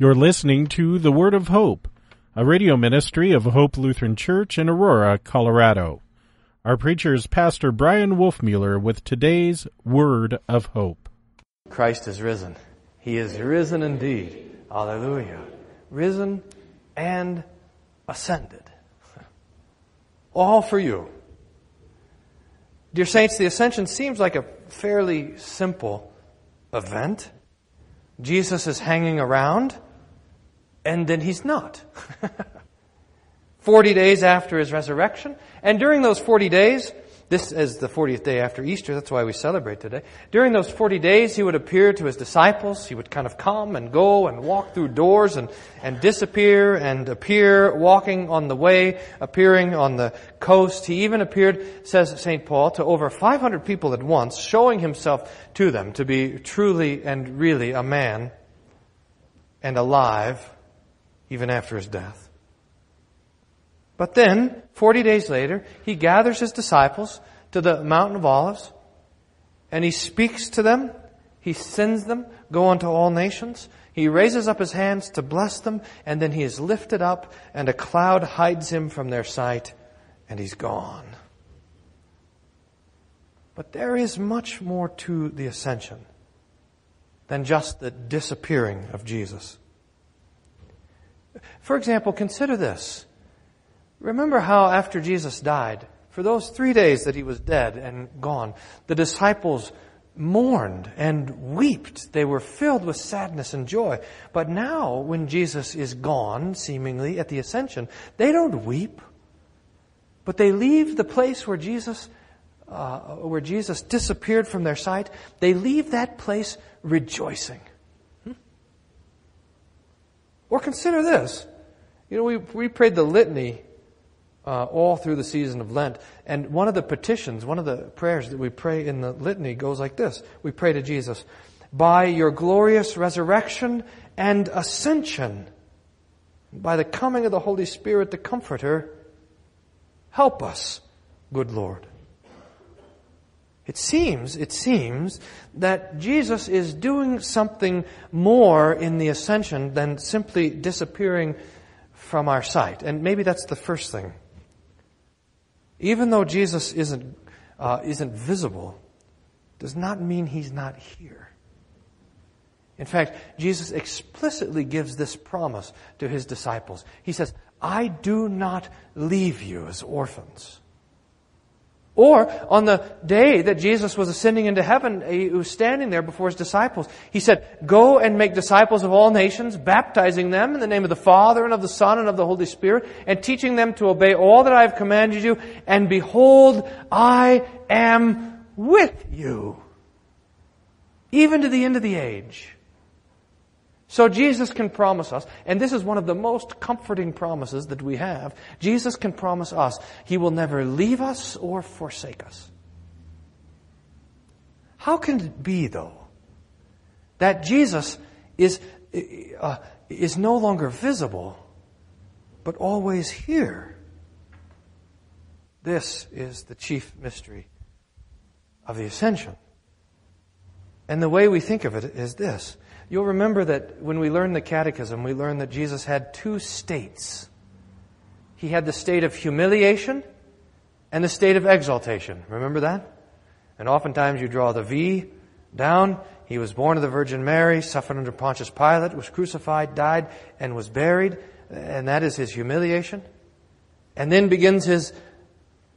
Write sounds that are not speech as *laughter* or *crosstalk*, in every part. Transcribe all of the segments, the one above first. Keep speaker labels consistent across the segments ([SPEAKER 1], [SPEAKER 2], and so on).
[SPEAKER 1] You're listening to The Word of Hope, a radio ministry of Hope Lutheran Church in Aurora, Colorado. Our preacher is Pastor Bryan Wolfmueller with today's Word of Hope.
[SPEAKER 2] Christ is risen. He is risen indeed. Hallelujah. Risen and ascended. *laughs* All for you. Dear Saints, the ascension seems like a fairly simple event. Jesus is hanging around, and then he's not. *laughs* 40 days after his resurrection, and during those 40 days, this is the 40th day after Easter, that's why we celebrate today. During those 40 days, he would appear to his disciples. He would kind of come and go and walk through doors and, and disappear and appear walking on the way, appearing on the coast. He even appeared, says St. Paul, to over 500 people at once, showing himself to them to be truly and really a man and alive even after his death. But then, 40 days later, he gathers his disciples to the Mountain of Olives and he speaks to them. He sends them, go unto all nations. He raises up his hands to bless them and then he is lifted up and a cloud hides him from their sight and he's gone. But there is much more to the ascension than just the disappearing of Jesus. For example, consider this. Remember how after Jesus died, for those three days that he was dead and gone, the disciples mourned and wept. They were filled with sadness and joy. But now, when Jesus is gone, seemingly at the ascension, they don't weep, but they leave the place where Jesus, uh, where Jesus disappeared from their sight. They leave that place rejoicing. Or consider this. You know, we, we prayed the litany uh, all through the season of Lent. And one of the petitions, one of the prayers that we pray in the litany goes like this. We pray to Jesus, by your glorious resurrection and ascension, by the coming of the Holy Spirit, the Comforter, help us, good Lord. It seems, it seems that Jesus is doing something more in the ascension than simply disappearing from our sight. And maybe that's the first thing. Even though Jesus isn't, uh, isn't visible, does not mean he's not here. In fact, Jesus explicitly gives this promise to his disciples. He says, I do not leave you as orphans. Or on the day that Jesus was ascending into heaven, he was standing there before his disciples. He said, Go and make disciples of all nations, baptizing them in the name of the Father and of the Son and of the Holy Spirit, and teaching them to obey all that I have commanded you. And behold, I am with you, even to the end of the age. So Jesus can promise us, and this is one of the most comforting promises that we have. Jesus can promise us He will never leave us or forsake us. How can it be, though, that Jesus is, uh, is no longer visible, but always here? This is the chief mystery of the ascension. And the way we think of it is this. You'll remember that when we learned the catechism, we learned that Jesus had two states. He had the state of humiliation and the state of exaltation. Remember that? And oftentimes you draw the V down. He was born of the Virgin Mary, suffered under Pontius Pilate, was crucified, died, and was buried. And that is his humiliation. And then begins his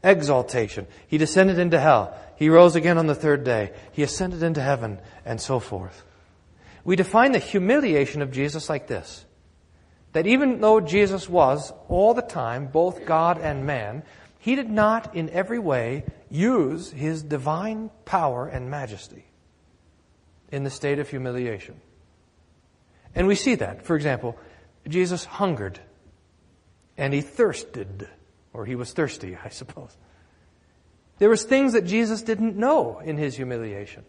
[SPEAKER 2] exaltation. He descended into hell. He rose again on the third day. He ascended into heaven, and so forth. We define the humiliation of Jesus like this. That even though Jesus was all the time both God and man, he did not in every way use his divine power and majesty in the state of humiliation. And we see that. For example, Jesus hungered and he thirsted, or he was thirsty, *laughs* I suppose. There was things that Jesus didn't know in his humiliation.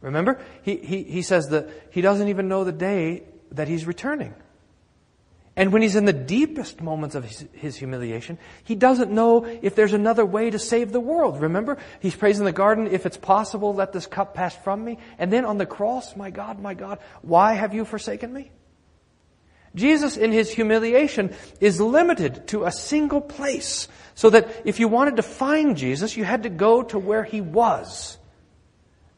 [SPEAKER 2] Remember? He, he, he says that he doesn't even know the day that he's returning. And when he's in the deepest moments of his, his, humiliation, he doesn't know if there's another way to save the world. Remember? He prays in the garden, if it's possible, let this cup pass from me. And then on the cross, my God, my God, why have you forsaken me? Jesus in his humiliation is limited to a single place. So that if you wanted to find Jesus, you had to go to where he was.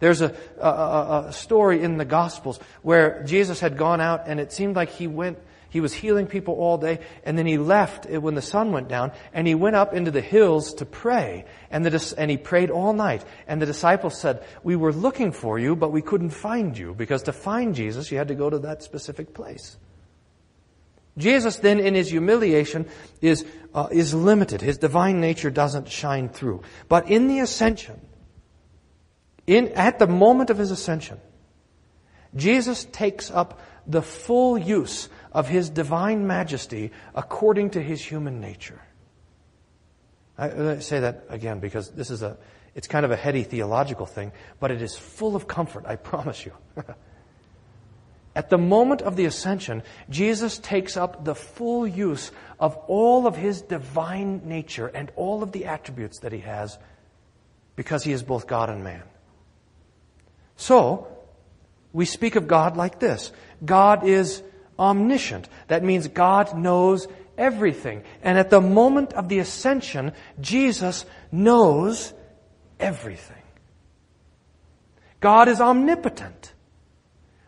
[SPEAKER 2] There's a, a, a, story in the Gospels where Jesus had gone out and it seemed like he went, he was healing people all day and then he left when the sun went down and he went up into the hills to pray and, the, and he prayed all night. And the disciples said, we were looking for you, but we couldn't find you because to find Jesus, you had to go to that specific place. Jesus then in his humiliation is, uh, is limited. His divine nature doesn't shine through. But in the ascension, in, at the moment of his ascension, Jesus takes up the full use of his divine majesty according to his human nature. I, I say that again because this is a, it's kind of a heady theological thing, but it is full of comfort, I *laughs* promise you. At the moment of the ascension, Jesus takes up the full use of all of his divine nature and all of the attributes that he has because he is both God and man. So, we speak of God like this. God is omniscient. That means God knows everything. And at the moment of the ascension, Jesus knows everything. God is omnipotent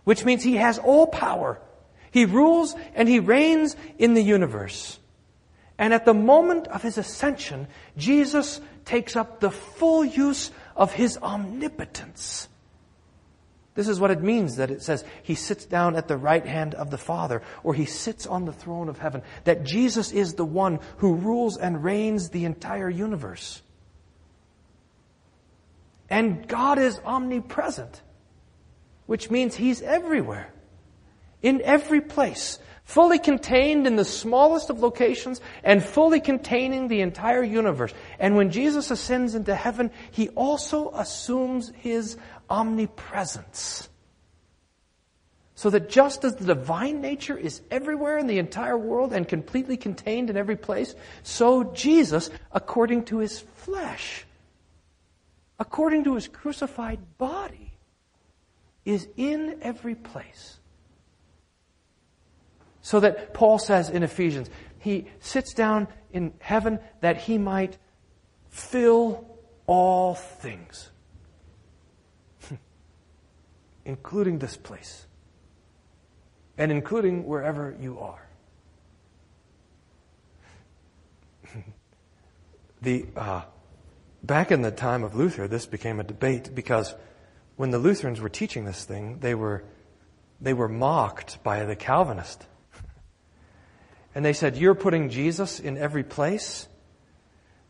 [SPEAKER 2] which means he has all power. He rules and he reigns in the universe. And at the moment of his ascension, Jesus takes up the full use of his omnipotence. This is what it means that it says he sits down at the right hand of the Father, or he sits on the throne of heaven. That Jesus is the one who rules and reigns the entire universe. And God is omnipresent which means He's everywhere, in every place, fully contained in the smallest of locations and fully containing the entire universe. And when Jesus ascends into heaven, He also assumes His omnipresence. So that just as the divine nature is everywhere in the entire world and completely contained in every place, so Jesus, according to his flesh, according to his crucified body, is in every place. So that Paul says in Ephesians, he sits down in heaven that he might fill all things, including this place, and including wherever you are. *laughs* the uh, back in the time of Luther, this became a debate because when the Lutherans were teaching this thing, they were, they were mocked by the Calvinist. *laughs* And they said, You're putting Jesus in every place?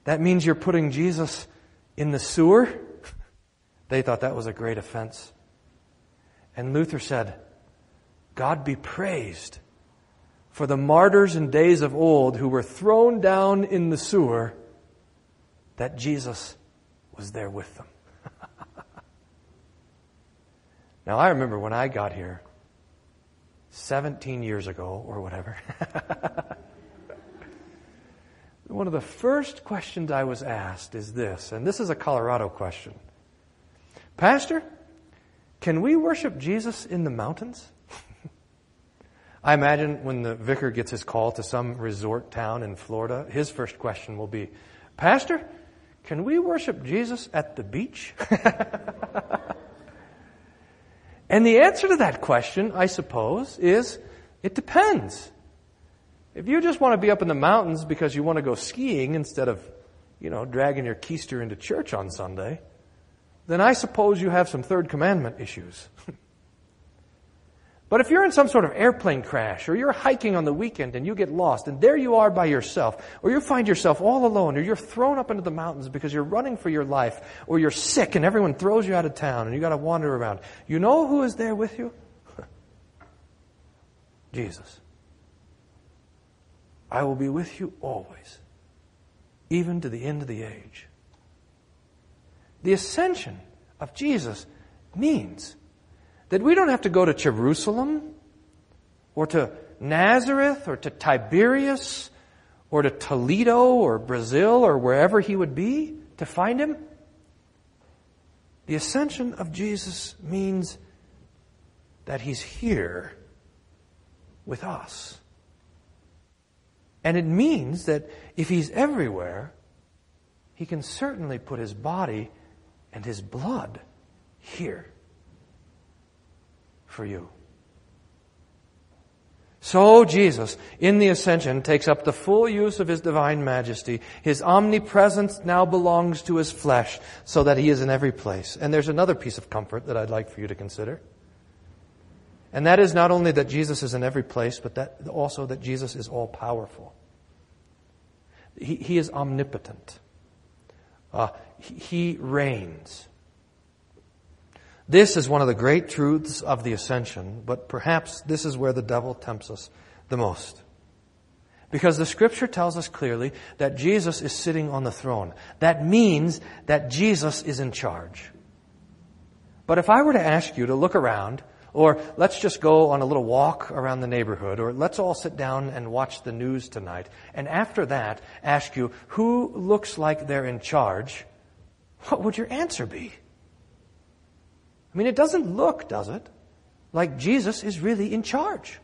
[SPEAKER 2] That means you're putting Jesus in the sewer? *laughs* They thought that was a great offense. And Luther said, God be praised for the martyrs in days of old who were thrown down in the sewer, that Jesus was there with them. *laughs* Now, I remember when I got here 17 years ago or whatever. *laughs* One of the first questions I was asked is this, and this is a Colorado question Pastor, can we worship Jesus in the mountains? *laughs* I imagine when the vicar gets his call to some resort town in Florida, his first question will be Pastor, can we worship Jesus at the beach? *laughs* And the answer to that question, I suppose, is it depends. If you just want to be up in the mountains because you want to go skiing instead of, you know, dragging your keister into church on Sunday, then I suppose you have some third commandment issues. *laughs* But if you're in some sort of airplane crash, or you're hiking on the weekend and you get lost, and there you are by yourself, or you find yourself all alone, or you're thrown up into the mountains because you're running for your life, or you're sick and everyone throws you out of town and you gotta wander around, you know who is there with you? *laughs* Jesus. I will be with you always, even to the end of the age. The ascension of Jesus means that we don't have to go to Jerusalem or to Nazareth or to Tiberias or to Toledo or Brazil or wherever he would be to find him. The ascension of Jesus means that he's here with us. And it means that if he's everywhere, he can certainly put his body and his blood here for you. So Jesus, in the ascension, takes up the full use of his divine majesty. His omnipresence now belongs to his flesh, so that he is in every place. And there's another piece of comfort that I'd like for you to consider. And that is not only that Jesus is in every place, but that also that Jesus is all powerful. He, he is omnipotent. Uh, he reigns. This is one of the great truths of the ascension, but perhaps this is where the devil tempts us the most. Because the scripture tells us clearly that Jesus is sitting on the throne. That means that Jesus is in charge. But if I were to ask you to look around, or let's just go on a little walk around the neighborhood, or let's all sit down and watch the news tonight, and after that ask you who looks like they're in charge, what would your answer be? I mean, it doesn't look, does it, like Jesus is really in charge.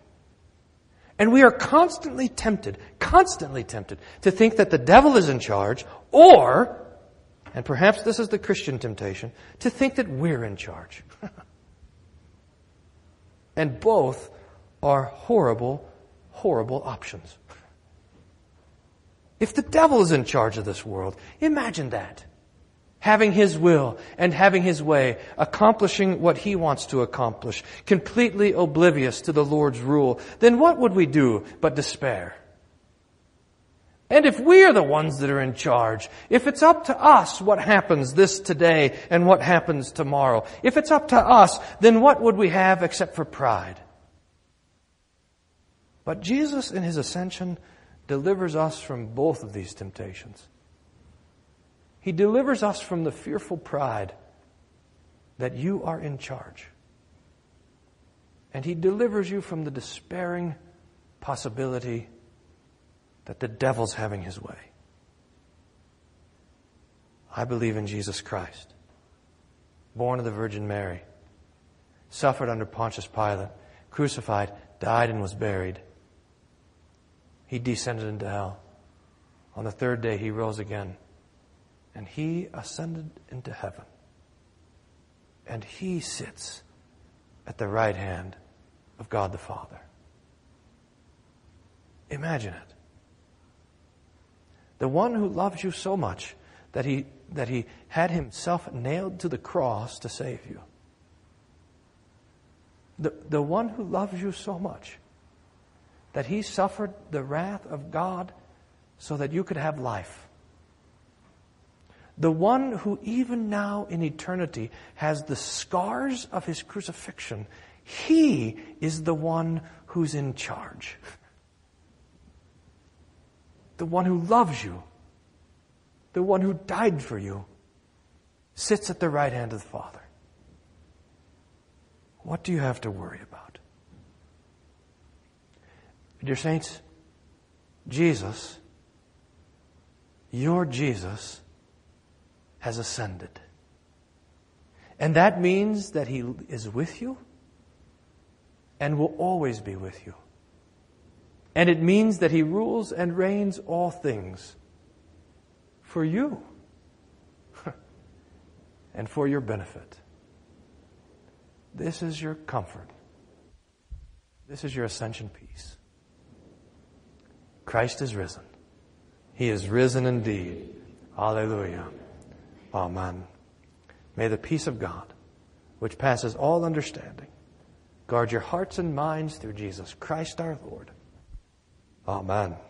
[SPEAKER 2] And we are constantly tempted, constantly tempted to think that the devil is in charge, or, and perhaps this is the Christian temptation, to think that we're in charge. *laughs* and both are horrible, horrible options. If the devil is in charge of this world, imagine that having His will and having His way, accomplishing what He wants to accomplish, completely oblivious to the Lord's rule, then what would we do but despair? And if we are the ones that are in charge, if it's up to us what happens this today and what happens tomorrow, if it's up to us, then what would we have except for pride? But Jesus in His ascension delivers us from both of these temptations. He delivers us from the fearful pride that you are in charge. And He delivers you from the despairing possibility that the devil's having his way. I believe in Jesus Christ, born of the Virgin Mary, suffered under Pontius Pilate, crucified, died, and was buried. He descended into hell. On the third day, he rose again and he ascended into heaven. And he sits at the right hand of God the Father. Imagine it. The one who loves you so much that he, that he had himself nailed to the cross to save you. The, the one who loves you so much that he suffered the wrath of God so that you could have life the one who even now in eternity has the scars of his crucifixion, he is the one who's in charge. *laughs* The one who loves you, the one who died for you, sits at the right hand of the Father. What do you have to worry about? Dear Saints, Jesus, your Jesus, has ascended. And that means that He is with you and will always be with you. And it means that He rules and reigns all things for you *laughs* and for your benefit. This is your comfort. This is your ascension peace. Christ is risen. He is risen indeed. Hallelujah. Amen. May the peace of God, which passes all understanding, guard your hearts and minds through Jesus Christ our Lord. Amen.